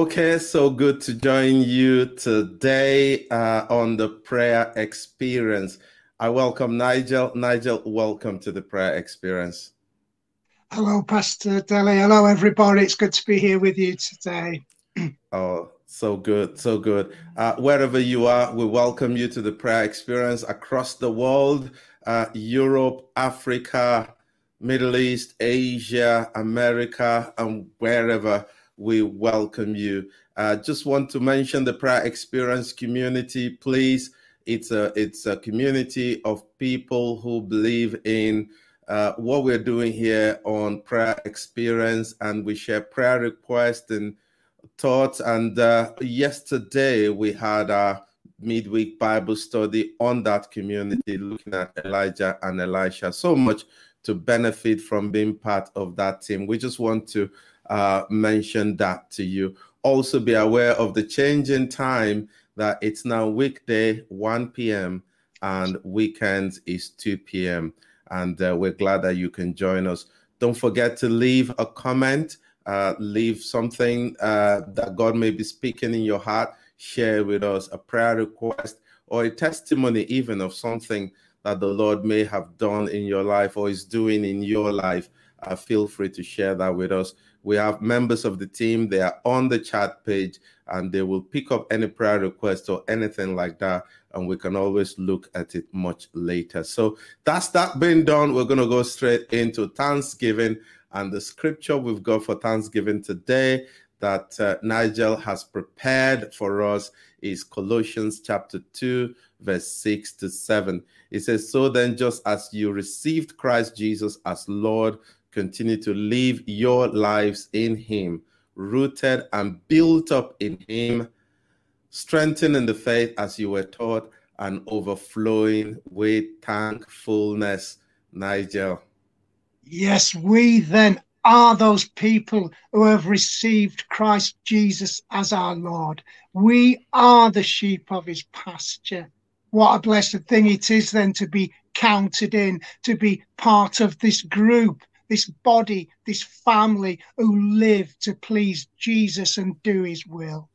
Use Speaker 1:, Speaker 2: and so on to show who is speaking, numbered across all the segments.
Speaker 1: Okay, so good to join you today uh, on the prayer experience. I welcome Nigel. Nigel, welcome to the prayer experience.
Speaker 2: Hello, Pastor Deli. Hello, everybody. It's good to be here with you today.
Speaker 1: Oh, so good, so good. Uh, wherever you are, we welcome you to the prayer experience across the world uh, Europe, Africa, Middle East, Asia, America, and wherever we welcome you. Uh, just want to mention the prayer experience community, please. It's a it's a community of people who believe in uh, what we're doing here on prayer experience, and we share prayer requests and thoughts. And uh, yesterday we had our midweek Bible study on that community, looking at Elijah and Elisha. So much to benefit from being part of that team. We just want to uh, mention that to you. Also, be aware of the change in time that it's now weekday 1 p.m. and weekends is 2 p.m. And uh, we're glad that you can join us. Don't forget to leave a comment, uh, leave something uh, that God may be speaking in your heart, share with us a prayer request or a testimony, even of something that the Lord may have done in your life or is doing in your life. Uh, feel free to share that with us. We have members of the team, they are on the chat page and they will pick up any prayer request or anything like that. And we can always look at it much later. So that's that being done. We're going to go straight into Thanksgiving. And the scripture we've got for Thanksgiving today that uh, Nigel has prepared for us is Colossians chapter 2, verse 6 to 7. It says, So then, just as you received Christ Jesus as Lord, continue to live your lives in Him, rooted and built up in Him, strengthened in the faith as you were taught, and overflowing with thankfulness. Nigel.
Speaker 2: Yes, we then are those people who have received Christ Jesus as our Lord. We are the sheep of his pasture. What a blessed thing it is then to be counted in, to be part of this group, this body, this family who live to please Jesus and do his will.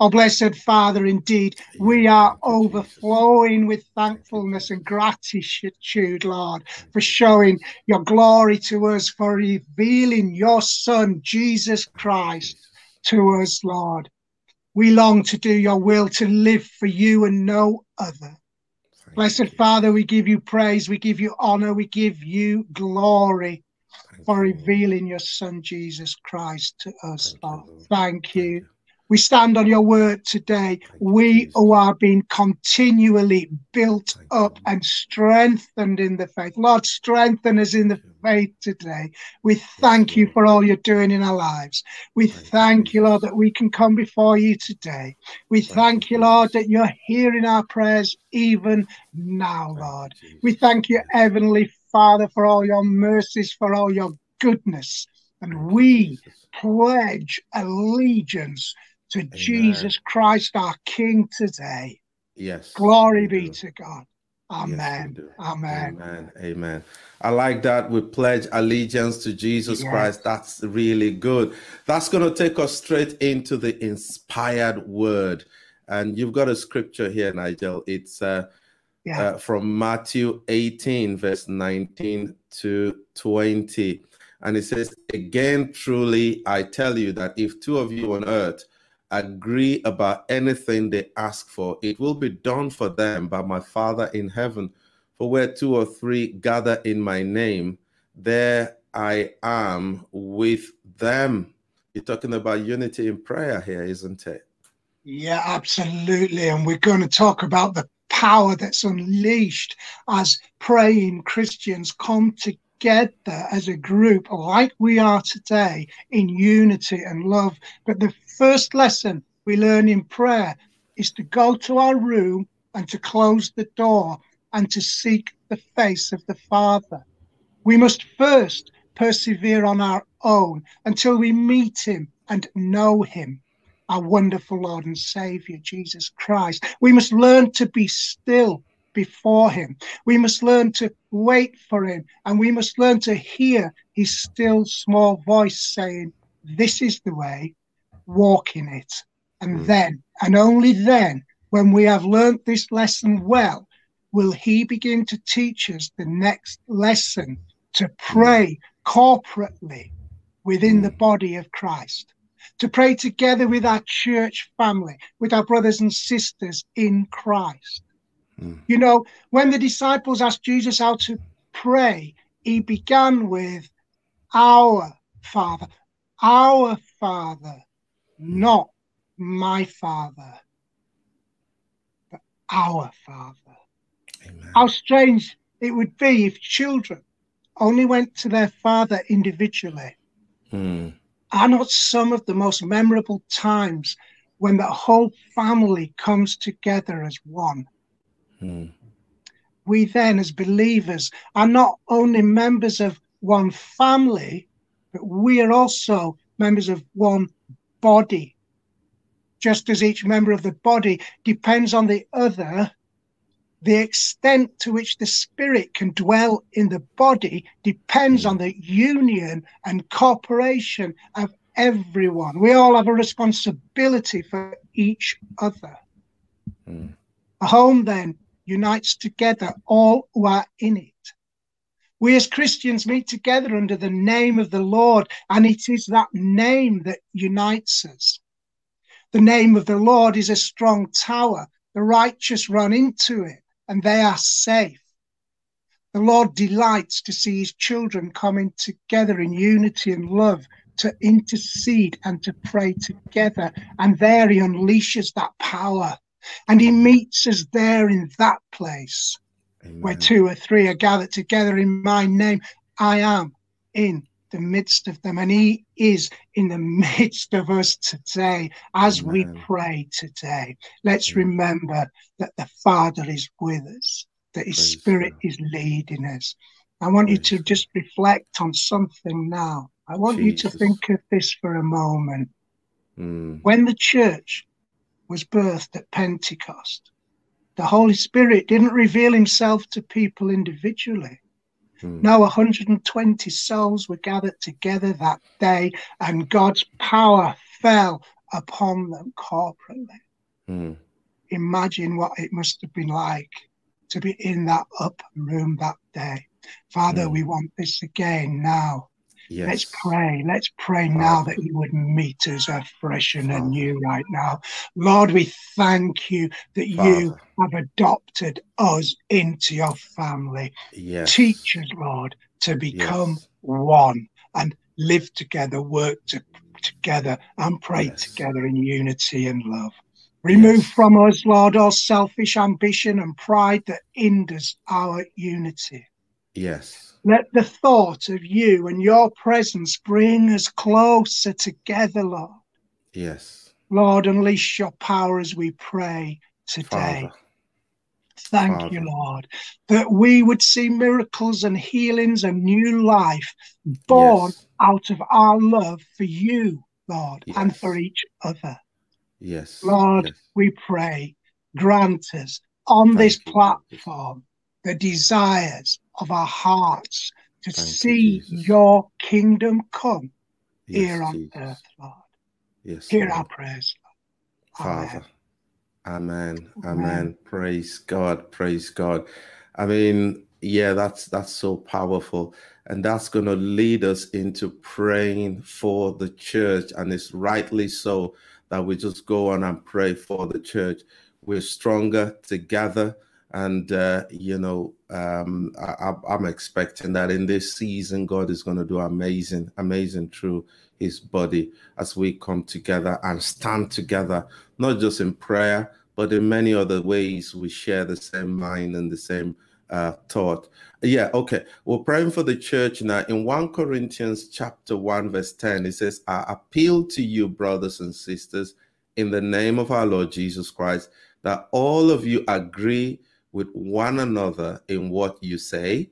Speaker 2: Oh, blessed Father, indeed, we are overflowing with thankfulness and gratitude, Lord, for showing your glory to us, for revealing your Son, Jesus Christ, to us, Lord. We long to do your will, to live for you and no other. Blessed Father, we give you praise, we give you honor, we give you glory for revealing your Son, Jesus Christ, to us, Lord. Thank you. We stand on your word today. We who are being continually built up and strengthened in the faith. Lord, strengthen us in the faith today. We thank you for all you're doing in our lives. We thank you, Lord, that we can come before you today. We thank you, Lord, that you're hearing our prayers even now, Lord. We thank you, Heavenly Father, for all your mercies, for all your goodness. And we pledge allegiance to
Speaker 1: Amen.
Speaker 2: Jesus Christ, our King, today.
Speaker 1: Yes.
Speaker 2: Glory be to God. Amen.
Speaker 1: do.
Speaker 2: Amen.
Speaker 1: Amen. Amen. I like that. We pledge allegiance to Jesus
Speaker 2: Yes.
Speaker 1: Christ. That's really good. That's going to take us straight into the inspired word. And you've got a scripture here, Nigel. It's uh,
Speaker 2: Yeah.
Speaker 1: uh, from Matthew 18, verse 19 to 20. And it says, Again, truly, I tell you that if two of you on earth agree about anything they ask for, it will be done for them by my Father in heaven. For where two or three gather in my name, there I am with them. You're talking about unity in prayer here, isn't it?
Speaker 2: Yeah, absolutely. And we're going to talk about the power that's unleashed as praying Christians come together as a group like we are today in unity and love. But the first lesson we learn in prayer is to go to our room and to close the door and to seek the face of the Father. We must first persevere on our own until we meet Him and know Him, our wonderful Lord and Savior, Jesus Christ. We must learn to be still before Him. We must learn to wait for Him, and we must learn to hear His still small voice saying, This is the way, walk in it. And mm. then, and only then, when we have learnt this lesson well, will He begin to teach us the next lesson to pray corporately within the body of Christ, to pray together with our church family, with our brothers and sisters in Christ. Mm. You know, when the disciples asked Jesus how to pray, he began with our Father, our Father, not my Father, but our Father. Amen. How strange it would be if children only went to their father individually. Mm. Are not some of the most memorable times when the whole family comes together as one? Mm. We then, as believers, are not only members of one family, but we are also members of one body. Just as each member of the body depends on the other, the extent to which the spirit can dwell in the body depends on the union and cooperation of everyone. We all have a responsibility for each other. Mm. A home then unites together all who are in it. We as Christians meet together under the name of the Lord, and it is that name that unites us. The name of the Lord is a strong tower. The righteous run into it and they are safe. The Lord delights to see his children coming together in unity and love to intercede and to pray together. And there he unleashes that power. And he meets us there in that place Amen. where two or three are gathered together in my name. I am in the midst of them. And He is in the midst of us today as Amen. we pray today. Let's Amen. remember that the Father is with us, that His Praise Spirit God. is leading us. I want Praise you to just reflect on something now. I want Jesus. you to think of this for a moment. Mm. When the church was birthed at Pentecost, the Holy Spirit didn't reveal himself to people individually. Mm. Now 120 souls were gathered together that day, and God's power fell upon them corporately. Mm. Imagine what it must have been like to be in that upper room that day. Father, mm. we want this again now. Yes. Let's pray. Let's pray now that you would meet us afresh and Father. anew right now. Lord, we thank you that Father. you have adopted us into your family. Yes. Teach us, Lord, to become yes. one and live together, work to, together, and pray yes. together in unity and love. Remove from us, Lord, all selfish ambition and pride that hinders our unity.
Speaker 1: Yes.
Speaker 2: Let the thought of you and your presence bring us closer together, Lord.
Speaker 1: Yes.
Speaker 2: Lord, unleash your power as we pray today. Father. Thank Father. you, Lord, that we would see miracles and healings and new life born yes. out of our love for you, Lord, yes. and for each other.
Speaker 1: Yes.
Speaker 2: Lord, yes. we pray, grant us on Thank this you. platform the desires of our hearts to Thank see you, your kingdom come yes, here on Jesus. earth, Lord.
Speaker 1: Yes.
Speaker 2: Hear Lord. our prayers.
Speaker 1: Father. Amen. Amen. Amen. Praise God. Praise God. I mean, yeah, that's that's so powerful. And that's going to lead us into praying for the church. And it's rightly so that we just go on and pray for the church. We're stronger together and uh, you know um, I, am expecting that in this season god is going to do amazing amazing through his body as we come together and stand together not just in prayer but in many other ways we share the same mind and the same uh, thought. Yeah okay. We're praying for the church now. In 1 corinthians chapter 1 verse 10 it says i appeal to you brothers and sisters in the name of our lord jesus christ that all of you agree with one another in what you say,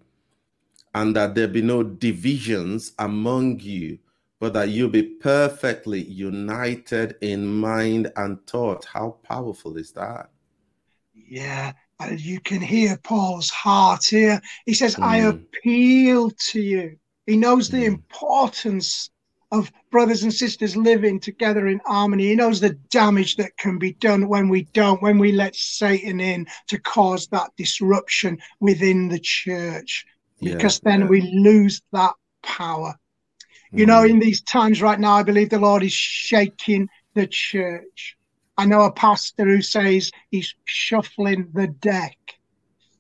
Speaker 1: and that there be no divisions among you, but that you be perfectly united in mind and thought. How powerful is that?
Speaker 2: Yeah, and you can hear Paul's heart here. He says, mm. I appeal to you. He knows the mm. importance of brothers and sisters living together in harmony. He knows the damage that can be done when we don't, when we let Satan in to cause that disruption within the church, because yeah, then yeah. we lose that power. Mm. You know, mm. in these times right now, I believe the Lord is shaking the church. I know a pastor who says he's shuffling the deck.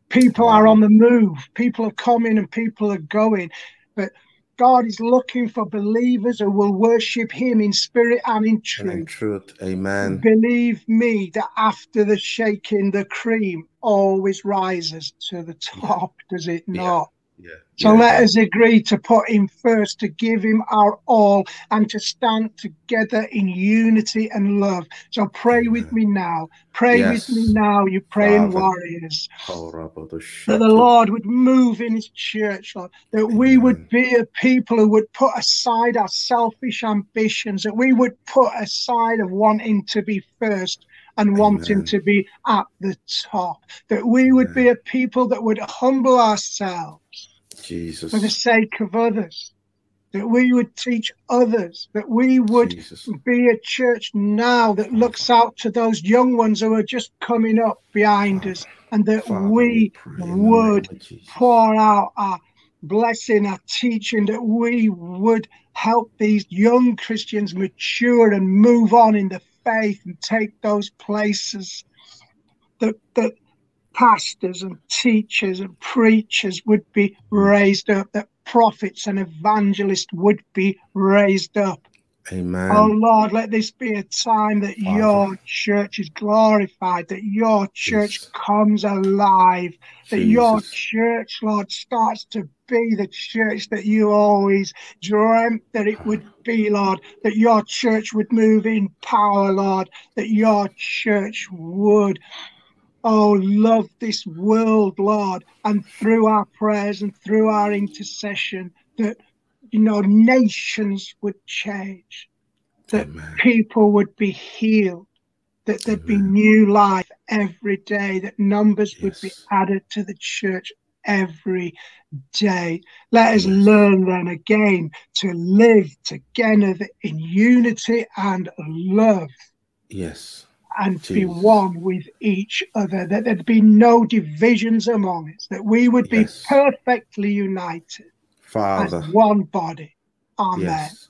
Speaker 2: People are on the move, people are coming and people are going. But God is looking for believers who will worship Him in spirit and in truth. And
Speaker 1: in truth. Amen.
Speaker 2: Believe me that after the shaking, the cream always rises to the top, yeah. does it not? So
Speaker 1: yeah.
Speaker 2: let us agree to put him first, to give him our all, and to stand together in unity and love. So pray Amen. with me now. Pray yes. with me now, you praying Father. warriors. That the Lord would move in his church, Lord. That Amen. we would be a people who would put aside our selfish ambitions, that we would put aside of wanting to be first and Amen. wanting to be at the top. That we would be a people that would humble ourselves
Speaker 1: Jesus.
Speaker 2: for the sake of others. That we would teach others, that we would Jesus. be a church now that looks out to those young ones who are just coming up behind us, and that Father, we, we would pour out our blessing, our teaching, that we would help these young Christians mature and move on in the faith and take those places that that pastors and teachers and preachers would be raised up, that prophets and evangelists would be raised up.
Speaker 1: Amen.
Speaker 2: Oh Lord, let this be a time that Father. your church is glorified, that your church yes. comes alive, that Jesus. your church, Lord, starts to be the church that you always dreamt that it would be, Lord, that your church would move in power, Lord, that your church would Oh, love this world, Lord, and through our prayers and through our intercession, that you know nations would change, that Amen. people would be healed, that there'd Amen. be new life every day, that numbers yes. would be added to the church every day. Let us learn then again to live together in unity and love.
Speaker 1: Yes
Speaker 2: and Jeez. be one with each other, that there'd be no divisions among us, that we would be yes. perfectly united
Speaker 1: Father.
Speaker 2: as one body. Amen.
Speaker 1: Yes.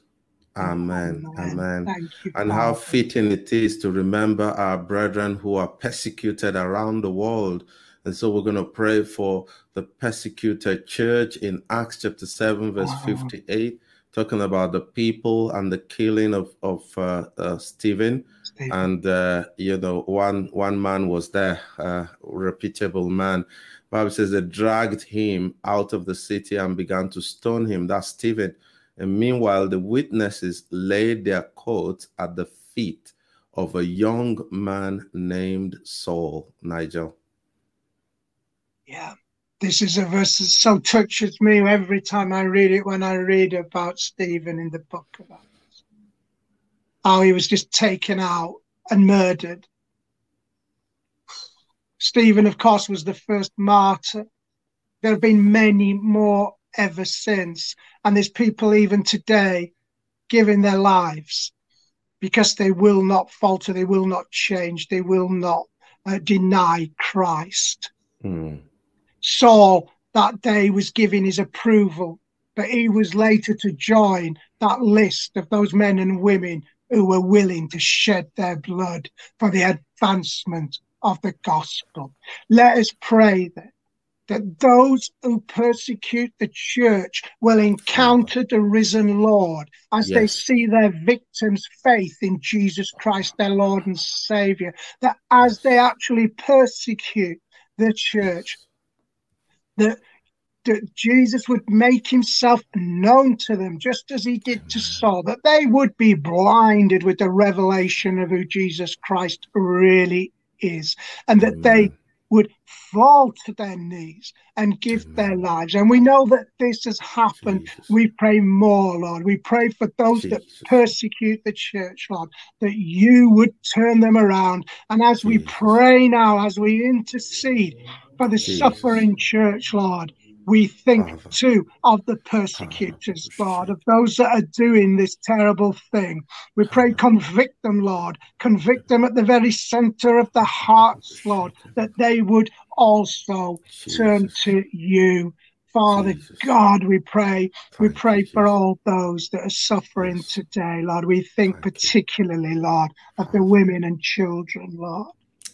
Speaker 1: Amen. Amen. Amen. Thank you, and how fitting it is to remember our brethren who are persecuted around the world. And so we're going to pray for the persecuted church in Acts chapter 7, verse 58 talking about the people and the killing of of uh, uh, Stephen, Stephen. and uh, you know one one man was there, a reputable man. Bible says they dragged him out of the city and began to stone him. That's Stephen. And meanwhile, the witnesses laid their coats at the feet of a young man named Saul. Nigel.
Speaker 2: Yeah this is a verse that so touches me every time I read it when I read about Stephen in the book of Acts. How he was just taken out and murdered. Stephen, of course, was the first martyr. There have been many more ever since. And there's people even today giving their lives because they will not falter, they will not change, they will not uh, deny Christ.
Speaker 1: Mm.
Speaker 2: Saul that day was giving his approval, but he was later to join that list of those men and women who were willing to shed their blood for the advancement of the gospel. Let us pray that, that those who persecute the church will encounter the risen Lord as yes. they see their victims' faith in Jesus Christ, their Lord and Savior, that as they actually persecute the church, that that Jesus would make himself known to them, just as he did to Saul, that they would be blinded with the revelation of who Jesus Christ really is, and that Amen. they would fall to their knees and give
Speaker 1: Amen.
Speaker 2: their lives. And we know that this has happened.
Speaker 1: Jesus.
Speaker 2: We pray more, Lord. We pray for those that persecute the church, Lord, that you would turn them around. And as we pray now, as we intercede for the
Speaker 1: Jesus.
Speaker 2: suffering church, Lord, we think
Speaker 1: Father.
Speaker 2: too of the persecutors, Lord, of those that are doing this terrible thing. We pray, convict them, Lord. Convict them at the very center of the hearts, Lord, that they would also turn to you. Father
Speaker 1: Jesus.
Speaker 2: God, we pray. We
Speaker 1: Thank you,
Speaker 2: pray for
Speaker 1: Jesus.
Speaker 2: all those that are suffering
Speaker 1: Yes.
Speaker 2: today, Lord. We think
Speaker 1: Thank
Speaker 2: particularly, Lord, of the women and children, Lord.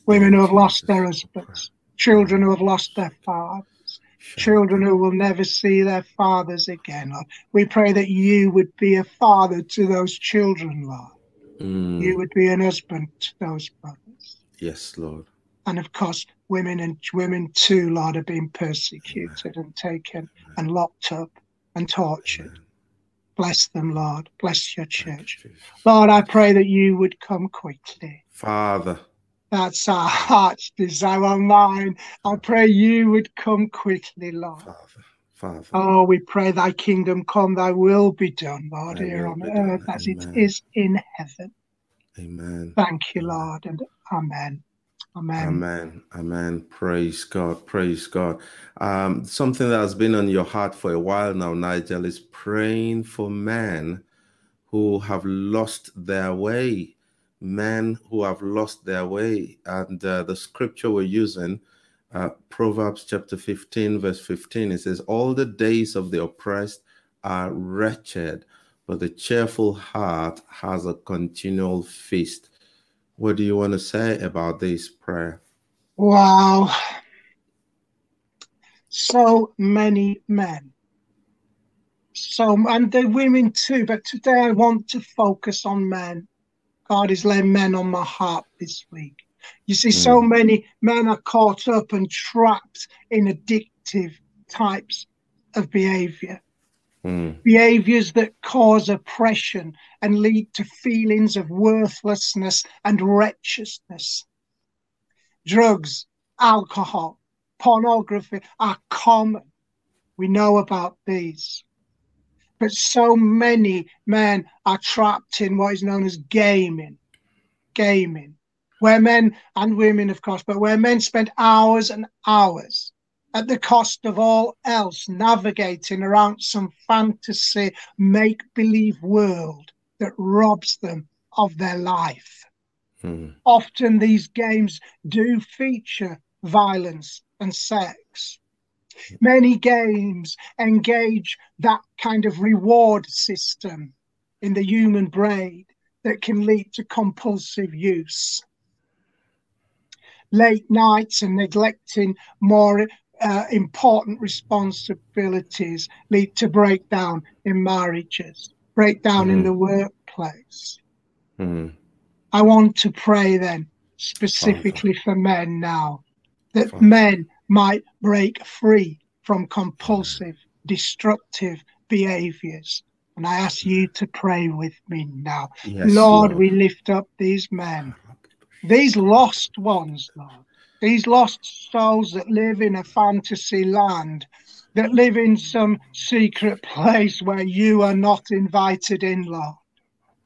Speaker 2: Women who have lost their husbands, children who have lost their fathers, children who will never see their fathers again, Lord. We pray that you would be a father to those children, Lord.
Speaker 1: Mm.
Speaker 2: You would be an husband to those brothers.
Speaker 1: Yes, Lord.
Speaker 2: And of course, women and women too, Lord, are being persecuted and taken and locked up and tortured. Bless them, Lord. Bless your
Speaker 1: Thank you,
Speaker 2: church. Lord, I pray that you would come quickly.
Speaker 1: Father.
Speaker 2: That's our heart's desire, mine. I pray you would come quickly, Lord.
Speaker 1: Father. Father.
Speaker 2: Oh, we pray thy kingdom come, thy will be done, Lord,
Speaker 1: Thy
Speaker 2: here on
Speaker 1: done.
Speaker 2: earth as it
Speaker 1: Amen.
Speaker 2: is in heaven.
Speaker 1: Amen.
Speaker 2: Thank you, Lord, and amen. Amen.
Speaker 1: Amen. Amen. Praise God. Praise God. Um, something that has been on your heart for a while now, Nigel, is praying for men who have lost their way. Men who have lost their way. And uh, the scripture we're using, uh, Proverbs chapter 15, verse 15, it says, All the days of the oppressed are wretched, but the cheerful heart has a continual feast. What do you want to say about this prayer?
Speaker 2: Wow. So many men. So, and the women too, but today I want to focus on men. God has laid men on my heart this week. You see, so
Speaker 1: Mm.
Speaker 2: many men are caught up and trapped in addictive types of behavior,
Speaker 1: Mm,
Speaker 2: behaviors that cause oppression and lead to feelings of worthlessness and wretchedness. Drugs, alcohol, pornography are common. We know about these. But so many men are trapped in what is known as gaming. Gaming. Where men and women, of course, but where men spend hours and hours at the cost of all else navigating around some fantasy make believe world that robs them of their life
Speaker 1: mm,
Speaker 2: often these games do feature violence and sex. Many games engage that kind of reward system in the human brain that can lead to compulsive use. Late nights and neglecting more uh, important responsibilities lead to breakdown in marriages, breakdown in
Speaker 1: Mhm.
Speaker 2: the workplace.
Speaker 1: mm.
Speaker 2: I want to pray then specifically for men now that
Speaker 1: Father.
Speaker 2: men might break free from compulsive, destructive behaviors. And I ask you to pray with me now.
Speaker 1: Yes,
Speaker 2: Lord, we lift up these men, these lost ones, Lord, these lost souls that live in a fantasy land, that live in some secret place where you are not invited in, Lord,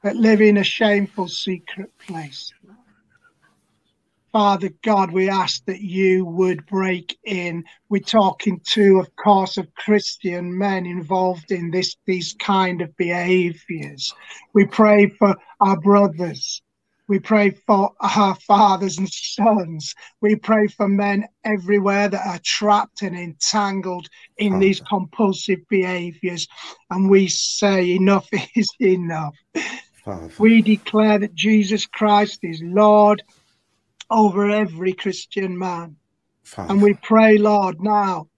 Speaker 2: that live in a shameful secret place. Father God, we ask that you would break in. We're talking too, of course, of Christian men involved in this these kind of behaviors. We pray for our brothers. We pray for our fathers and sons. We pray for men everywhere that are trapped and entangled in these compulsive behaviors. And we say, enough is enough.
Speaker 1: Father.
Speaker 2: We declare that Jesus Christ is Lord over every Christian man.
Speaker 1: Father.
Speaker 2: And we pray, Lord, now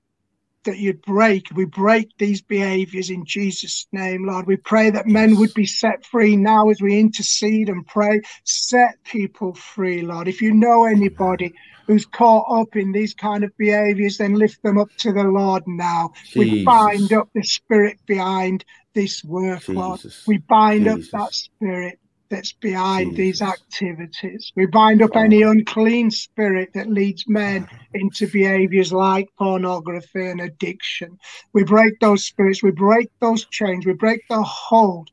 Speaker 2: that you break, we break these behaviors in Jesus' name, Lord. We pray that men would be set free now as we intercede and pray. Set people free, Lord. If you know anybody who's caught up in these kind of behaviors, then lift them up to the Lord now. We bind up the spirit behind this work, Lord.
Speaker 1: Jesus.
Speaker 2: We bind
Speaker 1: Jesus.
Speaker 2: up that spirit that's behind these activities. We bind up any oh. unclean spirit that leads men into behaviors like pornography and addiction. We break those spirits, we break those chains, we break the hold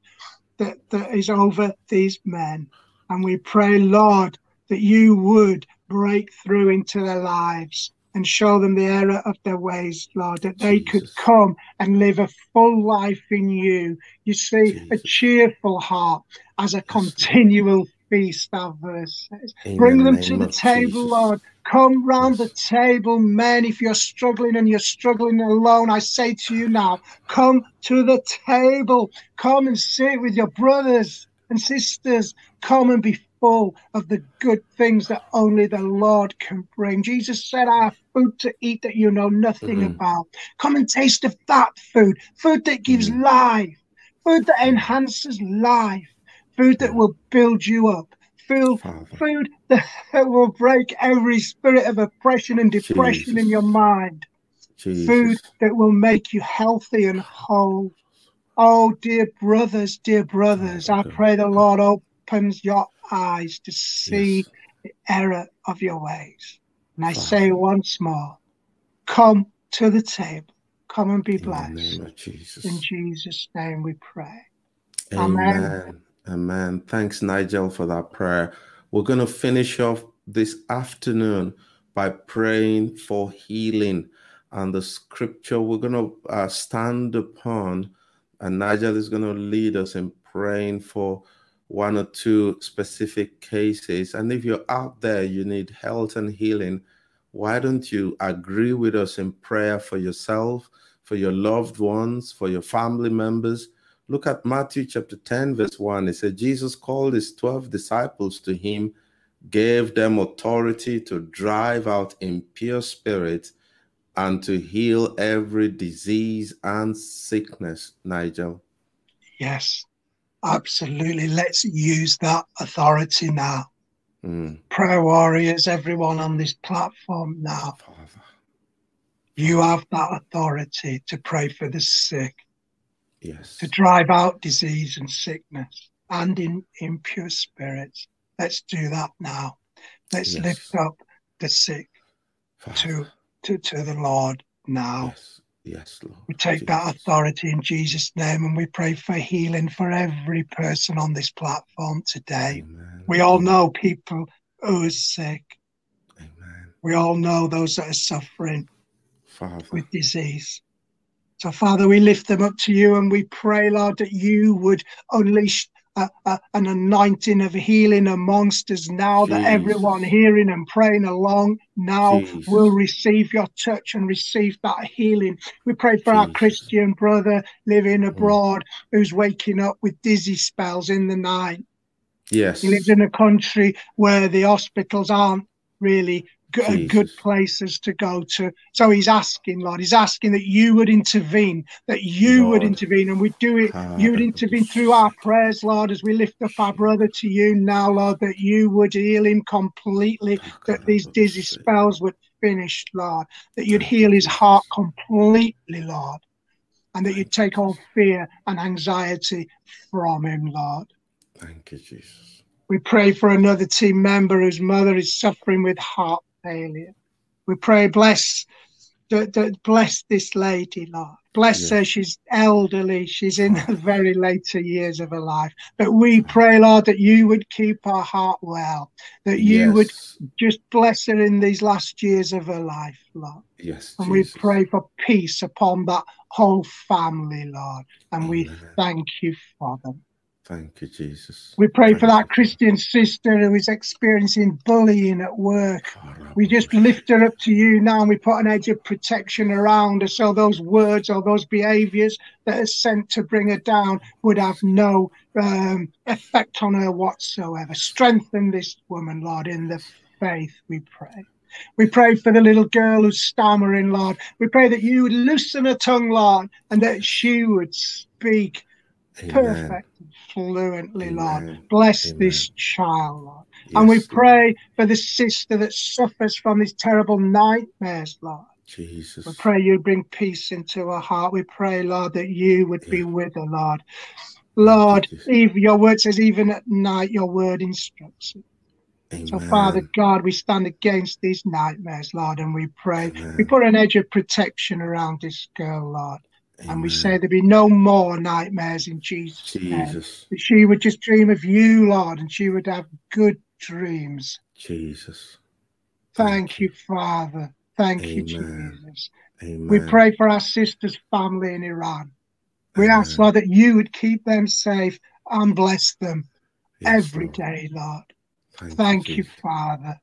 Speaker 2: that, that is over these men. And we pray, Lord, that you would break through into their lives and show them the error of their ways, Lord, that they Jesus. could come and live a full life in you. You see, Jesus. a cheerful heart as a continual feast, our verse says. In Bring them to the table, Jesus. Lord. Come round the table, men. If you're struggling and you're struggling alone, I say to you now, come to the table. Come and sit with your brothers and sisters. Come and be full of the good things that only the Lord can bring. Jesus said, I have food to eat that you know nothing mm-hmm. about. Come and taste of that food, food that gives mm-hmm. life, food that enhances life, food that will build you up. Food, food that will break every spirit of oppression and depression Jesus. in your mind. Jesus. Food that will make you healthy and whole. Oh, dear brothers, dear brothers, I pray the Lord opens your eyes to see yes. the error of your ways. And I Father. say once more, come to the table. Come and be blessed. In, Jesus. in Jesus' name we pray.
Speaker 1: Amen. Amen. Amen. Thanks, Nigel, for that prayer. We're going to finish off this afternoon by praying for healing. And the scripture we're going to uh, stand upon, and Nigel is going to lead us in praying for one or two specific cases. And if you're out there, you need health and healing, why don't you agree with us in prayer for yourself, for your loved ones, for your family members? Look at Matthew chapter 10, verse 1. It said, Jesus called his 12 disciples to him, gave them authority to drive out impure spirits and to heal every disease and sickness. Nigel.
Speaker 2: Yes, Absolutely. Let's use that authority now. Mm. Prayer warriors, everyone on this platform now. Father. You have that authority to pray for the sick.
Speaker 1: Yes.
Speaker 2: To drive out disease and sickness and in impure spirits. Let's do that now. Let's yes. lift up the sick to, to, to the Lord now.
Speaker 1: Yes. Yes, Lord.
Speaker 2: We take Jesus. that authority in Jesus' name and we pray for healing for every person on this platform today. Amen. We all know people who are sick. Amen. We all know those that are suffering Father. with disease. So, Father, we lift them up to you and we pray, Lord, that you would unleash an anointing of healing amongst us now Jesus. that everyone hearing and praying along now Jesus. will receive your touch and receive that healing. We pray for Jesus. our Christian brother living mm. abroad who's waking up with dizzy spells in the night.
Speaker 1: Yes.
Speaker 2: He lives in a country where the hospitals aren't really good, good places to go to. So he's asking, Lord, he's asking that you would intervene, that you Lord. would intervene, and we do it. Ah, you would intervene through our prayers, Lord, as we lift up our brother to you now, Lord, that you would heal him completely, that these dizzy spells would finish, Lord, that you'd heal his heart completely, Lord, and that you'd take all fear and anxiety from him, Lord.
Speaker 1: Thank you, Jesus.
Speaker 2: We pray for another team member whose mother is suffering with heart failure. We pray, bless, that bless this lady, Lord. Bless yes. her. She's elderly. She's in the very later years of her life. But we pray, Lord, that you would keep her heart well, that you yes. would just bless her in these last years of her life, Lord.
Speaker 1: Yes.
Speaker 2: And Jesus. we pray for peace upon that whole family, Lord. And Amen. we thank you for them.
Speaker 1: Thank you, Jesus.
Speaker 2: We pray
Speaker 1: Thank
Speaker 2: for that Christian sister who is experiencing bullying at work. We just lift her up to you now and we put an edge of protection around her so those words or those behaviors that are sent to bring her down would have no um, effect on her whatsoever. Strengthen this woman, Lord, in the faith, we pray. We pray for the little girl who's stammering, Lord. We pray that you would loosen her tongue, Lord, and that she would speak Amen. perfect fluently, Amen. Lord. Bless Amen. this child, Lord. Yes, and we pray Lord. for the sister that suffers from these terrible nightmares, Lord.
Speaker 1: Jesus.
Speaker 2: We pray you bring peace into her heart. We pray, Lord, that you would yeah. be with her, Lord. Lord, even your word says, even at night, your word instructs. Amen. So, Father God, we stand against these nightmares, Lord, and we pray. Amen. We put an edge of protection around this girl, Lord. Amen. And we say there'd be no more nightmares in Jesus. Jesus. That she would just dream of you, Lord, and she would have good dreams.
Speaker 1: Jesus.
Speaker 2: Thank, Thank you, Father. Thank you, Jesus. Amen. We pray for our sister's family in Iran. We Amen. ask, Lord, that you would keep them safe and bless them yes, every Lord. day, Lord. Thank, Thank you, you, Father.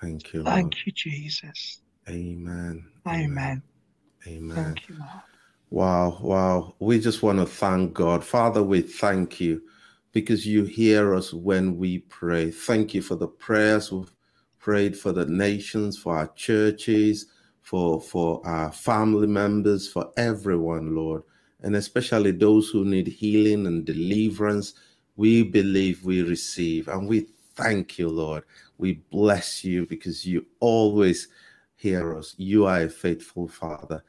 Speaker 1: Thank you.
Speaker 2: Lord. Thank you, Jesus.
Speaker 1: Amen.
Speaker 2: Amen.
Speaker 1: Amen.
Speaker 2: Thank you, Lord.
Speaker 1: Wow, wow. We just want to thank God. Father, we thank you because you hear us when we pray. Thank you for the prayers we've prayed for the nations, for our churches, for, for our family members, for everyone, Lord, and especially those who need healing and deliverance. We believe we receive, and we thank you, Lord. We bless you because you always hear us. You are a faithful Father.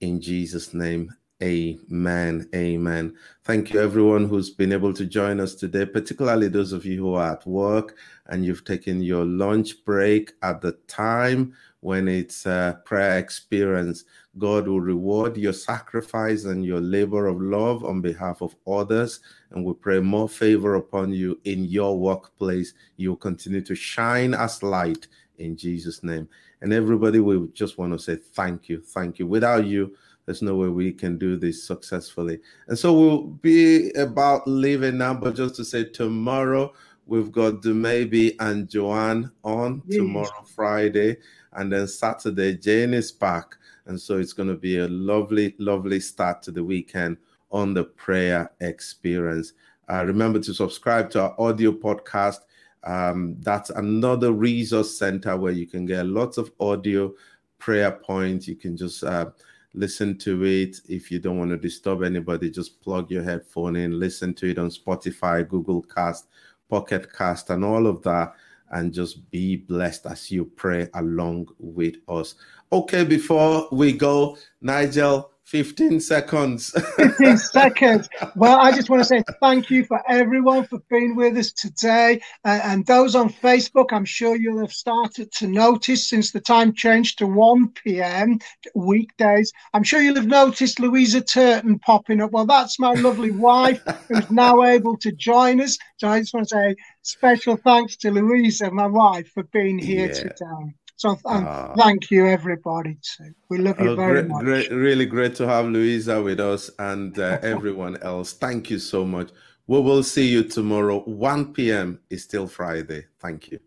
Speaker 1: In Jesus' name, amen. Amen. Thank you, everyone who's been able to join us today, particularly those of you who are at work and you've taken your lunch break at the time when it's a prayer experience. God will reward your sacrifice and your labor of love on behalf of others. And we pray more favor upon you in your workplace. You'll continue to shine as light in Jesus' name. And everybody, we just want to say thank you. Thank you. Without you, there's no way we can do this successfully. And so we'll be about leaving now, but just to say tomorrow, we've got Dumebi and Joanne on yes. tomorrow, Friday, and then Saturday, Jane is back. And so it's going to be a lovely, lovely start to the weekend on the prayer experience. Uh, remember to subscribe to our audio podcast. Um, that's another resource center where you can get lots of audio prayer points. You can just uh, listen to it. If you don't want to disturb anybody, just plug your headphone in, listen to it on Spotify, Google Cast, Pocket Cast, and all of that and just be blessed as you pray along with us. Okay, before we go, Nigel, 15 seconds.
Speaker 2: 15 seconds. Well, I just want to say thank you for everyone for being with us today. Uh, and those on Facebook, I'm sure you'll have started to notice since the time changed to 1 p.m. weekdays. I'm sure you'll have noticed Louisa Turton popping up. Well, that's my lovely wife who's now able to join us. So I just want to say special thanks to Louisa, my wife, for being here yeah. today. So uh, thank you, everybody. Too. We love you oh, very
Speaker 1: great,
Speaker 2: much.
Speaker 1: Great, really great to have Louisa with us and uh, everyone else. Thank you so much. We will see you tomorrow. 1 p.m. is still Friday. Thank you.